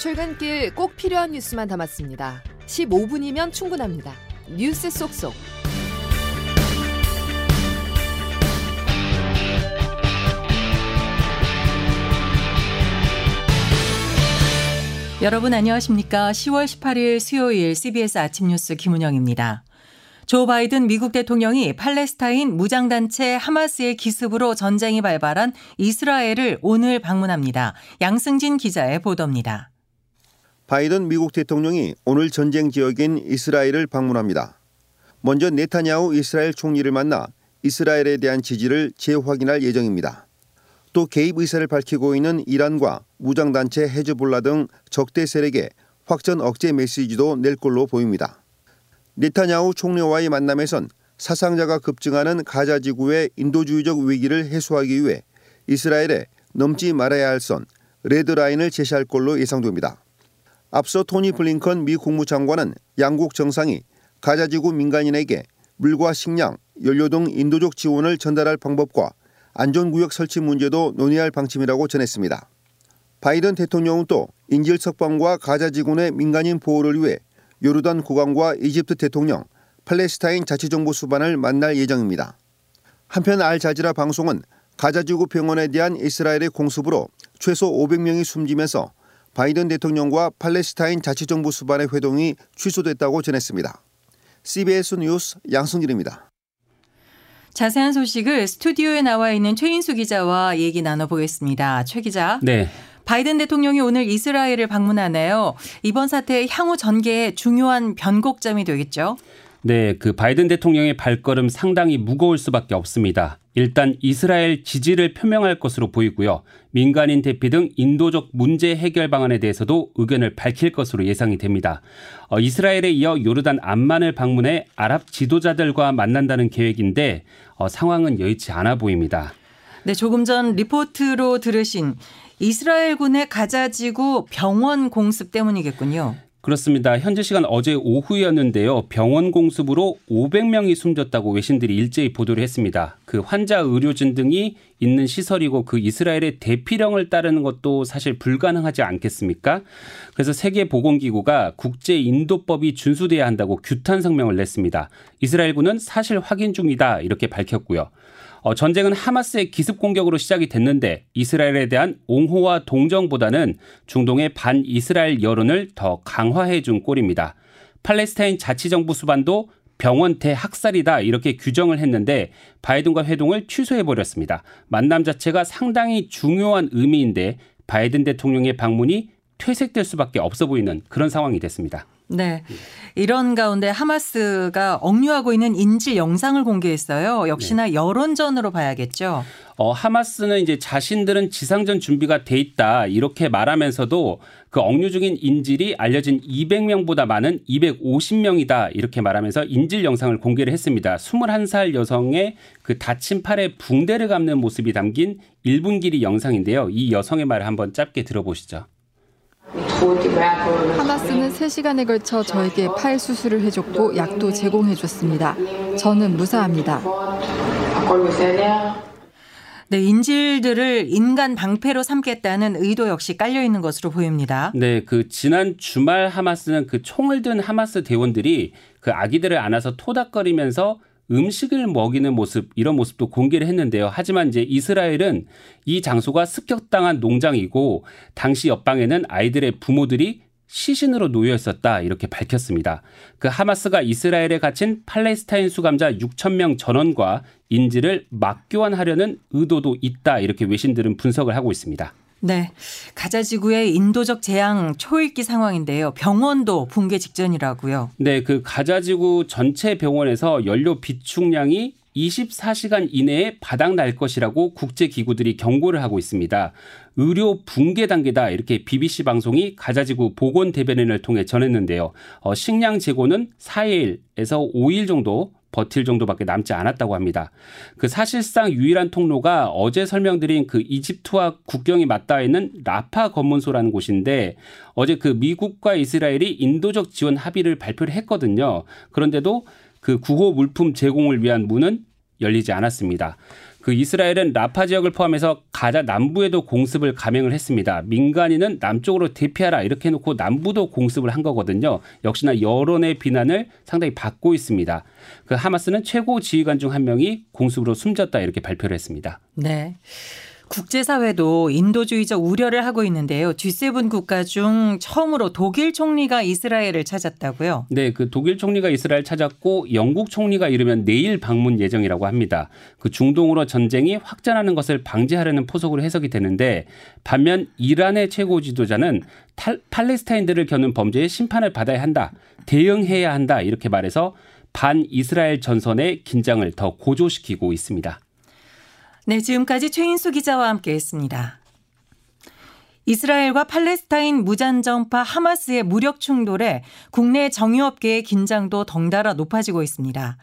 출근길 꼭 필요한 뉴스만 담았습니다. 15분이면 충분합니다. 뉴스 속속. 여러분 안녕하십니까? 10월 18일 수요일 CBS 아침 뉴스 김은영입니다. 조 바이든 미국 대통령이 팔레스타인 무장단체 하마스의 기습으로 전쟁이 발발한 이스라엘을 오늘 방문합니다. 양승진 기자의 보도입니다. 바이든 미국 대통령이 오늘 전쟁 지역인 이스라엘을 방문합니다. 먼저 네타냐후 이스라엘 총리를 만나 이스라엘에 대한 지지를 재확인할 예정입니다. 또 개입 의사를 밝히고 있는 이란과 무장단체 헤즈볼라 등 적대 세력에 확전 억제 메시지도 낼 걸로 보입니다. 네타냐후 총리와의 만남에선 사상자가 급증하는 가자 지구의 인도주의적 위기를 해소하기 위해 이스라엘에 넘지 말아야 할 선 레드라인을 제시할 걸로 예상됩니다. 앞서 토니 블링컨 미 국무장관은 양국 정상이 가자 지구 민간인에게 물과 식량, 연료 등 인도적 지원을 전달할 방법과 안전구역 설치 문제도 논의할 방침이라고 전했습니다. 바이든 대통령은 또 인질 석방과 가자 지구의 민간인 보호를 위해 요르단 국왕과 이집트 대통령, 팔레스타인 자치정부 수반을 만날 예정입니다. 한편 알자지라 방송은 가자지구 병원에 대한 이스라엘의 공습으로 최소 500명이 숨지면서 바이든 대통령과 팔레스타인 자치정부 수반의 회동이 취소됐다고 전했습니다. CBS 뉴스 양승길입니다. 자세한 소식을 스튜디오에 나와 있는 최인수 기자와 얘기 나눠보겠습니다. 최 기자. 네. 바이든 대통령이 오늘 이스라엘을 방문하네요. 이번 사태 향후 전개에 중요한 변곡점이 되겠죠. 네, 그 바이든 대통령의 발걸음 상당히 무거울 수밖에 없습니다. 일단 이스라엘 지지를 표명할 것으로 보이고요. 민간인 대피 등 인도적 문제 해결 방안에 대해서도 의견을 밝힐 것으로 예상이 됩니다. 어, 이스라엘에 이어 요르단 암만을 방문해 아랍 지도자들과 만난다는 계획인데 어, 상황은 여의치 않아 보입니다. 네, 조금 전 리포트로 들으신 이스라엘군의 가자지구 병원 공습 때문이겠군요. 그렇습니다. 현재 시간 어제 오후였는데요. 병원 공습으로 500명이 숨졌다고 외신들이 일제히 보도를 했습니다. 그 환자 의료진 등이 있는 시설이고 그 이스라엘의 대피령을 따르는 것도 사실 불가능하지 않겠습니까? 그래서 세계보건기구가 국제인도법이 준수돼야 한다고 규탄 성명을 냈습니다. 이스라엘군은 사실 확인 중이다 이렇게 밝혔고요. 어, 전쟁은 하마스의 기습 공격으로 시작이 됐는데 이스라엘에 대한 옹호와 동정보다는 중동의 반 이스라엘 여론을 더 강화해 준 꼴입니다. 팔레스타인 자치정부 수반도 병원 대학살이다 이렇게 규정을 했는데 바이든과 회동을 취소해 버렸습니다. 만남 자체가 상당히 중요한 의미인데 바이든 대통령의 방문이 퇴색될 수밖에 없어 보이는 그런 상황이 됐습니다. 네. 이런 가운데 하마스가 억류하고 있는 인질 영상을 공개했어요. 역시나 네. 여론전으로 봐야겠죠. 어, 하마스는 이제 자신들은 지상전 준비가 돼 있다 이렇게 말하면서도 그 억류 중인 인질이 알려진 200명보다 많은 250명이다 이렇게 말하면서 인질 영상을 공개를 했습니다. 21살 여성의 그 다친 팔에 붕대를 감는 모습이 담긴 1분 길이 영상인데요. 이 여성의 말을 한번 짧게 들어보시죠. 하마스는 3시간에 걸쳐 저에게 팔 수술을 해줬고 약도 제공해줬습니다. 저는 무사합니다. 네, 인질들을 인간 방패로 삼겠다는 의도 역시 깔려 있는 것으로 보입니다. 네, 그 지난 주말 하마스는 그 총을 든 하마스 대원들이 그 아기들을 안아서 토닥거리면서 음식을 먹이는 모습 이런 모습도 공개를 했는데요. 하지만 이제 이스라엘은 이 장소가 습격당한 농장이고 당시 옆방에는 아이들의 부모들이 시신으로 놓여 있었다 이렇게 밝혔습니다. 그 하마스가 이스라엘에 갇힌 팔레스타인 수감자 6천 명 전원과 인질을 맞교환하려는 의도도 있다 이렇게 외신들은 분석을 하고 있습니다. 네. 가자 지구의 인도적 재앙 초읽기 상황인데요. 병원도 붕괴 직전이라고요. 네, 그 가자 지구 전체 병원에서 연료 비축량이 24시간 이내에 바닥 날 것이라고 국제 기구들이 경고를 하고 있습니다. 의료 붕괴 단계다 이렇게 BBC 방송이 가자지구 보건 대변인을 통해 전했는데요. 어, 식량 재고는 4일에서 5일 정도 버틸 정도밖에 남지 않았다고 합니다. 그 사실상 유일한 통로가 어제 설명드린 그 이집트와 국경이 맞닿아 있는 라파 검문소라는 곳인데 어제 그 미국과 이스라엘이 인도적 지원 합의를 발표를 했거든요. 그런데도 그 구호 물품 제공을 위한 문은 열리지 않았습니다. 그 이스라엘은 라파 지역을 포함해서 가자 남부에도 공습을 감행을 했습니다. 민간인은 남쪽으로 대피하라 이렇게 해놓고 남부도 공습을 한 거거든요. 역시나 여론의 비난을 상당히 받고 있습니다. 그 하마스는 최고 지휘관 중 한 명이 공습으로 숨졌다 이렇게 발표를 했습니다. 네. 국제사회도 인도주의적 우려를 하고 있는데요. G7 국가 중 처음으로 독일 총리가 이스라엘을 찾았다고요? 네, 그 독일 총리가 이스라엘 찾았고 영국 총리가 이르면 내일 방문 예정이라고 합니다. 그 중동으로 전쟁이 확전하는 것을 방지하려는 포석으로 해석이 되는데 반면 이란의 최고 지도자는 탈, 팔레스타인들을 겨눈 범죄의 심판을 받아야 한다. 대응해야 한다. 이렇게 말해서 반 이스라엘 전선의 긴장을 더 고조시키고 있습니다. 네, 지금까지 최인수 기자와 함께 했습니다. 이스라엘과 팔레스타인 무장정파 하마스의 무력 충돌에 국내 정유업계의 긴장도 덩달아 높아지고 있습니다.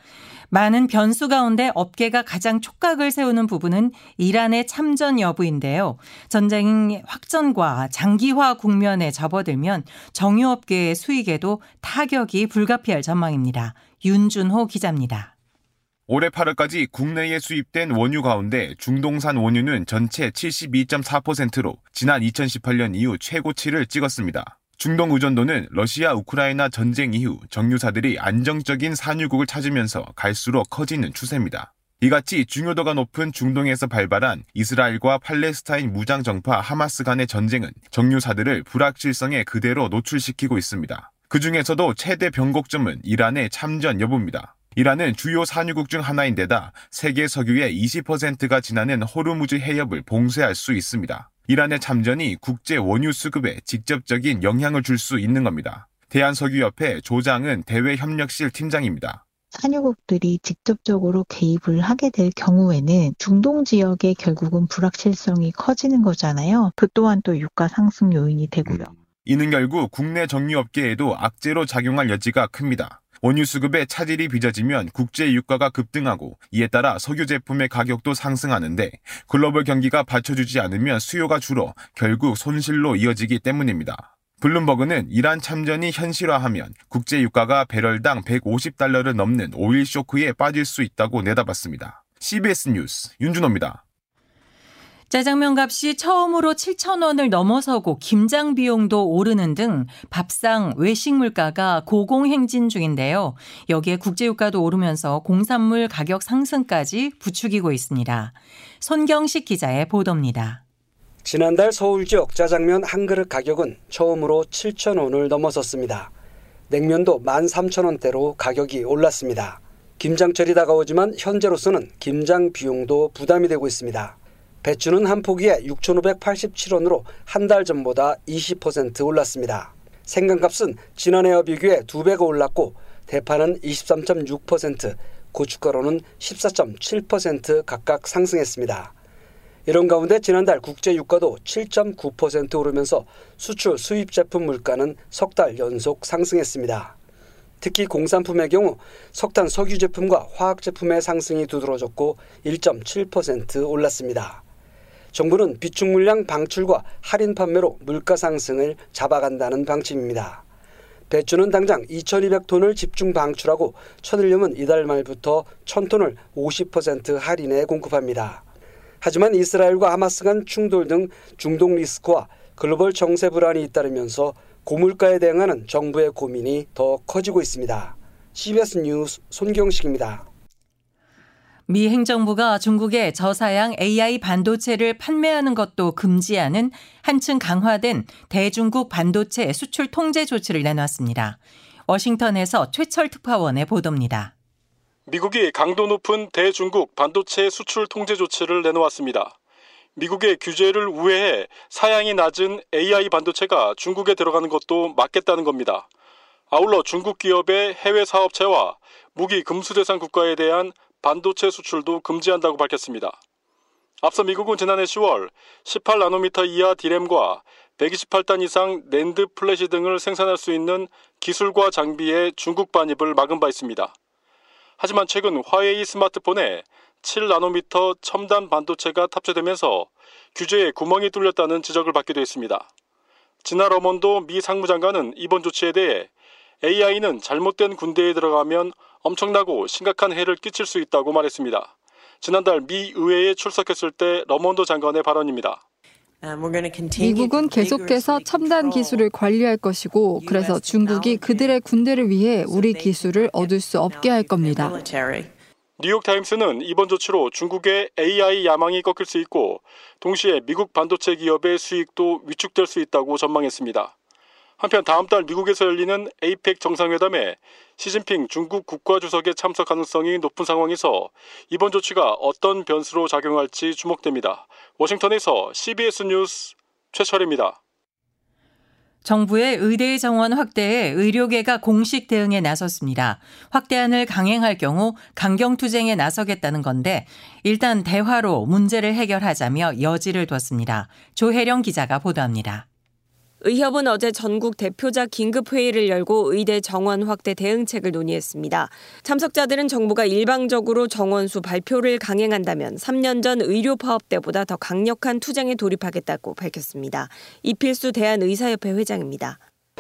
많은 변수 가운데 업계가 가장 촉각을 세우는 부분은 이란의 참전 여부인데요. 전쟁 확전과 장기화 국면에 접어들면 정유업계의 수익에도 타격이 불가피할 전망입니다. 윤준호 기자입니다. 올해 8월까지 국내에 수입된 원유 가운데 중동산 원유는 전체 72.4%로 지난 2018년 이후 최고치를 찍었습니다. 중동 의존도는 러시아 우크라이나 전쟁 이후 정유사들이 안정적인 산유국을 찾으면서 갈수록 커지는 추세입니다. 이같이 중요도가 높은 중동에서 발발한 이스라엘과 팔레스타인 무장 정파 하마스 간의 전쟁은 정유사들을 불확실성에 그대로 노출시키고 있습니다. 그 중에서도 최대 변곡점은 이란의 참전 여부입니다. 이란은 주요 산유국 중 하나인데다 세계 석유의 20%가 지나는 호르무즈 해협을 봉쇄할 수 있습니다. 이란의 참전이 국제 원유 수급에 직접적인 영향을 줄 수 있는 겁니다. 대한석유협회 조장은 대외협력실 팀장입니다. 산유국들이 직접적으로 개입을 하게 될 경우에는 중동 지역의 결국은 불확실성이 커지는 거잖아요. 그 또한 또 유가 상승 요인이 되고요. 이는 결국 국내 정유업계에도 악재로 작용할 여지가 큽니다. 원유 수급에 차질이 빚어지면 국제 유가가 급등하고 이에 따라 석유 제품의 가격도 상승하는데 글로벌 경기가 받쳐주지 않으면 수요가 줄어 결국 손실로 이어지기 때문입니다. 블룸버그는 이란 참전이 현실화하면 국제 유가가 배럴당 150달러를 넘는 오일 쇼크에 빠질 수 있다고 내다봤습니다. CBS 뉴스 윤준호입니다. 짜장면 값이 처음으로 7천 원을 넘어서고 김장 비용도 오르는 등 밥상 외식 물가가 고공행진 중인데요. 여기에 국제유가도 오르면서 공산물 가격 상승까지 부추기고 있습니다. 손경식 기자의 보도입니다. 지난달 서울 지역 짜장면 한 그릇 가격은 처음으로 7천 원을 넘어섰습니다. 냉면도 13,000원대로 가격이 올랐습니다. 김장철이 다가오지만 현재로서는 김장 비용도 부담이 되고 있습니다. 배추는 한 포기에 6,587원으로 한 달 전보다 20% 올랐습니다. 생강값은 지난해와 비교해 2배가 올랐고 대파는 23.6%, 고춧가루는 14.7% 각각 상승했습니다. 이런 가운데 지난달 국제 유가도 7.9% 오르면서 수출 수입 제품 물가는 석 달 연속 상승했습니다. 특히 공산품의 경우 석탄 석유 제품과 화학 제품의 상승이 두드러졌고 1.7% 올랐습니다. 정부는 비축 물량 방출과 할인 판매로 물가 상승을 잡아간다는 방침입니다. 배추는 당장 2,200톤을 집중 방출하고 천일염은 이달 말부터 1,000톤을 50% 할인해 공급합니다. 하지만 이스라엘과 하마스 간 충돌 등 중동 리스크와 글로벌 정세 불안이 잇따르면서 고물가에 대응하는 정부의 고민이 더 커지고 있습니다. CBS 뉴스 손경식입니다. 미 행정부가 중국에 저사양 AI 반도체를 판매하는 것도 금지하는 한층 강화된 대중국 반도체 수출 통제 조치를 내놨습니다. 워싱턴에서 최철 특파원의 보도입니다. 미국이 강도 높은 대중국 반도체 수출 통제 조치를 내놓았습니다. 미국의 규제를 우회해 사양이 낮은 AI 반도체가 중국에 들어가는 것도 막겠다는 겁니다. 아울러 중국 기업의 해외 사업체와 무기 금수 대상 국가에 대한 반도체 수출도 금지한다고 밝혔습니다. 앞서 미국은 지난해 10월 18나노미터 이하 디램과 128단 이상 NAND flash 등을 생산할 수 있는 기술과 장비의 중국 반입을 막은 바 있습니다. 하지만 최근 화웨이 스마트폰에 7나노미터 첨단 반도체가 탑재되면서 규제에 구멍이 뚫렸다는 지적을 받기도 했습니다. 지나 러몬도 미 상무장관은 이번 조치에 대해 AI는 잘못된 군대에 들어가면 엄청나고 심각한 해를 끼칠 수 있다고 말했습니다. 지난달 미 의회에 출석했을 때 러몬도 장관의 발언입니다. 미국은 계속해서 첨단 기술을 관리할 것이고 그래서 중국이 그들의 군대를 위해 우리 기술을 얻을 수 없게 할 겁니다. 뉴욕타임스는 이번 조치로 중국의 AI 야망이 꺾일 수 있고 동시에 미국 반도체 기업의 수익도 위축될 수 있다고 전망했습니다. 한편 다음 달 미국에서 열리는 에이펙 정상회담에 시진핑 중국 국가주석의 참석 가능성이 높은 상황에서 이번 조치가 어떤 변수로 작용할지 주목됩니다. 워싱턴에서 CBS 뉴스 최철입니다. 정부의 의대 정원 확대에 의료계가 공식 대응에 나섰습니다. 확대안을 강행할 경우 강경투쟁에 나서겠다는 건데 일단 대화로 문제를 해결하자며 여지를 뒀습니다. 조혜령 기자가 보도합니다. 의협은 어제 전국 대표자 긴급회의를 열고 의대 정원 확대 대응책을 논의했습니다. 참석자들은 정부가 일방적으로 정원수 발표를 강행한다면 3년 전 의료 파업 때보다 더 강력한 투쟁에 돌입하겠다고 밝혔습니다. 이필수 대한의사협회 회장입니다.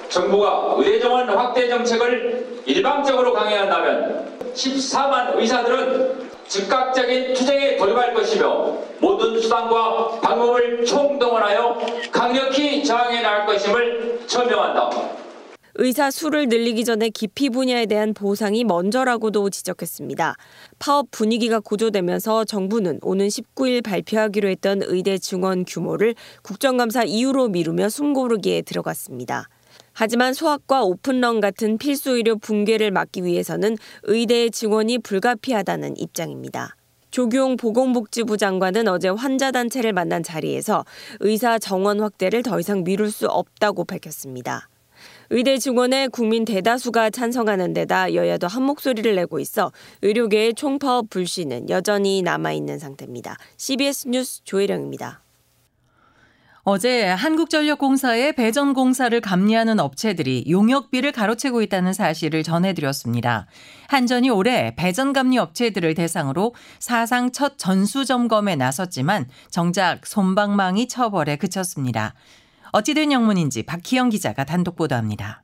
정부가 의대 정원 확대 정책을 일방적으로 강행한다면 14만 의사들은 즉각적인 투쟁에 돌입할 것이며 모든 수단과 방법을 총동원하여 강력히 저항해 나갈 것임을 천명한다. 의사 수를 늘리기 전에 기피 분야에 대한 보상이 먼저라고도 지적했습니다. 파업 분위기가 고조되면서 정부는 오는 19일 발표하기로 했던 의대 증원 규모를 국정감사 이후로 미루며 숨고르기에 들어갔습니다. 하지만 소아과 오픈런 같은 필수 의료 붕괴를 막기 위해서는 의대의 증원이 불가피하다는 입장입니다. 조경 보건복지부 장관은 어제 환자단체를 만난 자리에서 의사 정원 확대를 더 이상 미룰 수 없다고 밝혔습니다. 의대 증원에 국민 대다수가 찬성하는 데다 여야도 한 목소리를 내고 있어 의료계의 총파업 불씨는 여전히 남아있는 상태입니다. CBS 뉴스 조혜령입니다. 어제 한국전력공사의 배전공사를 감리하는 업체들이 용역비를 가로채고 있다는 사실을 전해드렸습니다. 한전이 올해 배전감리 업체들을 대상으로 사상 첫 전수점검에 나섰지만 정작 손방망이 처벌에 그쳤습니다. 어찌된 영문인지 박희영 기자가 단독 보도합니다.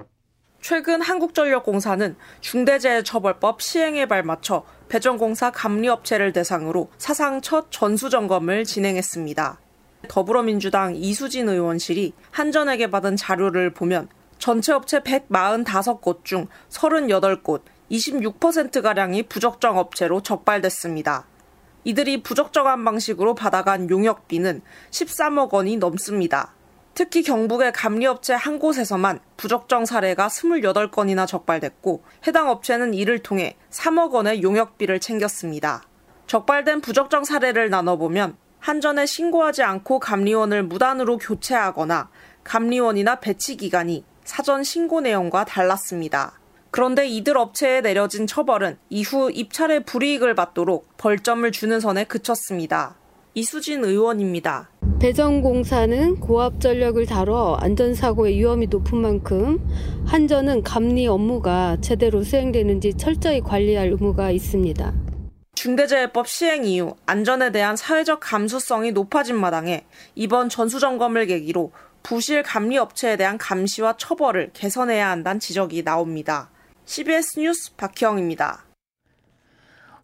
최근 한국전력공사는 중대재해처벌법 시행에 발맞춰 배전공사 감리업체를 대상으로 사상 첫 전수점검을 진행했습니다. 더불어민주당 이수진 의원실이 한전에게 받은 자료를 보면 전체 업체 145곳 중 38곳, 26%가량이 부적정 업체로 적발됐습니다. 이들이 부적정한 방식으로 받아간 용역비는 13억 원이 넘습니다. 특히 경북의 감리업체 한 곳에서만 부적정 사례가 28건이나 적발됐고 해당 업체는 이를 통해 3억 원의 용역비를 챙겼습니다. 적발된 부적정 사례를 나눠보면 한전에 신고하지 않고 감리원을 무단으로 교체하거나 감리원이나 배치 기간이 사전 신고 내용과 달랐습니다. 그런데 이들 업체에 내려진 처벌은 이후 입찰의 불이익을 받도록 벌점을 주는 선에 그쳤습니다. 이수진 의원입니다. 배정공사는 고압 전력을 다뤄 안전사고의 위험이 높은 만큼 한전은 감리 업무가 제대로 수행되는지 철저히 관리할 의무가 있습니다. 중대재해법 시행 이후 안전에 대한 사회적 감수성이 높아진 마당에 이번 전수점검을 계기로 부실 감리 업체에 대한 감시와 처벌을 개선해야 한다는 지적이 나옵니다. CBS 뉴스 박희영입니다.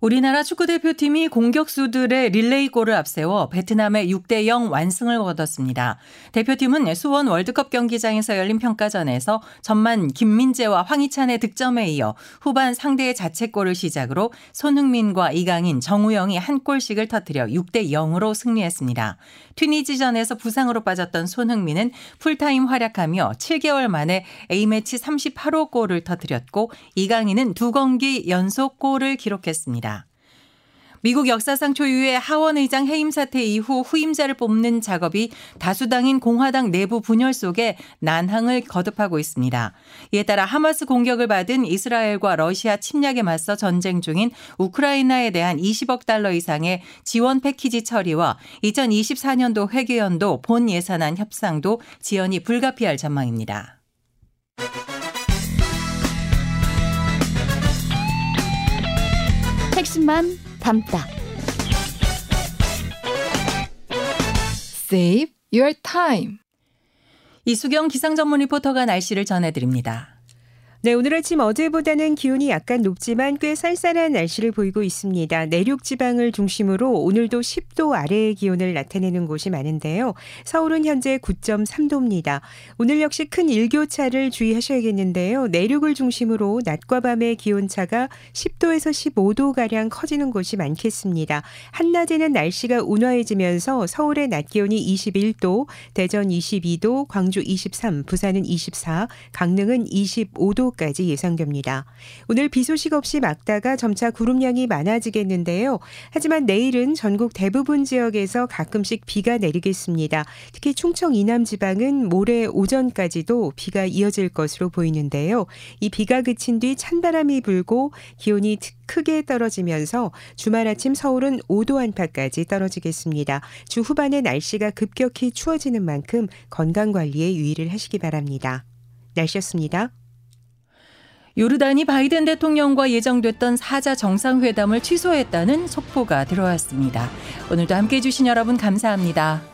우리나라 축구대표팀이 공격수들의 릴레이골을 앞세워 베트남의 6대 0 완승을 거뒀습니다. 대표팀은 수원 월드컵 경기장에서 열린 평가전에서 전만 김민재와 황희찬의 득점에 이어 후반 상대의 자책골을 시작으로 손흥민과 이강인, 정우영이 한 골씩을 터뜨려 6대 0으로 승리했습니다. 튀니지전에서 부상으로 빠졌던 손흥민은 풀타임 활약하며 7개월 만에 A매치 38호 골을 터뜨렸고 이강인은 두 경기 연속 골을 기록했습니다. 미국 역사상 초유의 하원 의장 해임 사태 이후 후임자를 뽑는 작업이 다수당인 공화당 내부 분열 속에 난항을 거듭하고 있습니다. 이에 따라 하마스 공격을 받은 이스라엘과 러시아 침략에 맞서 전쟁 중인 우크라이나에 대한 20억 달러 이상의 지원 패키지 처리와 2024년도 회계연도 본 예산안 협상도 지연이 불가피할 전망입니다. 핵심만 담다. Save your time. 이수경 기상 전문 리포터가 날씨를 전해드립니다. 네, 오늘 아침 어제보다는 기온이 약간 높지만 꽤 쌀쌀한 날씨를 보이고 있습니다. 내륙 지방을 중심으로 오늘도 10도 아래의 기온을 나타내는 곳이 많은데요. 서울은 현재 9.3도입니다. 오늘 역시 큰 일교차를 주의하셔야겠는데요. 내륙을 중심으로 낮과 밤의 기온차가 10도에서 15도 가량 커지는 곳이 많겠습니다. 한낮에는 날씨가 온화해지면서 서울의 낮 기온이 21도, 대전 22도, 광주 23, 부산은 24, 강릉은 25도 15도까지 예상됩니다. 오늘 비 소식 없이 막다가 점차 구름량이 많아지겠는데요. 하지만 내일은 전국 대부분 지역에서 가끔씩 비가 내리겠습니다. 특히 충청 이남 지방은 모레 오전까지도 비가 이어질 것으로 보이는데요. 이 비가 그친 뒤 찬바람이 불고 기온이 크게 떨어지면서 주말 아침 서울은 5도 안팎까지 떨어지겠습니다. 주 후반에 날씨가 급격히 추워지는 만큼 건강 관리에 유의를 하시기 바랍니다. 날씨였습니다. 요르단이 바이든 대통령과 예정됐던 사자 정상회담을 취소했다는 속보가 들어왔습니다. 오늘도 함께 해주신 여러분 감사합니다.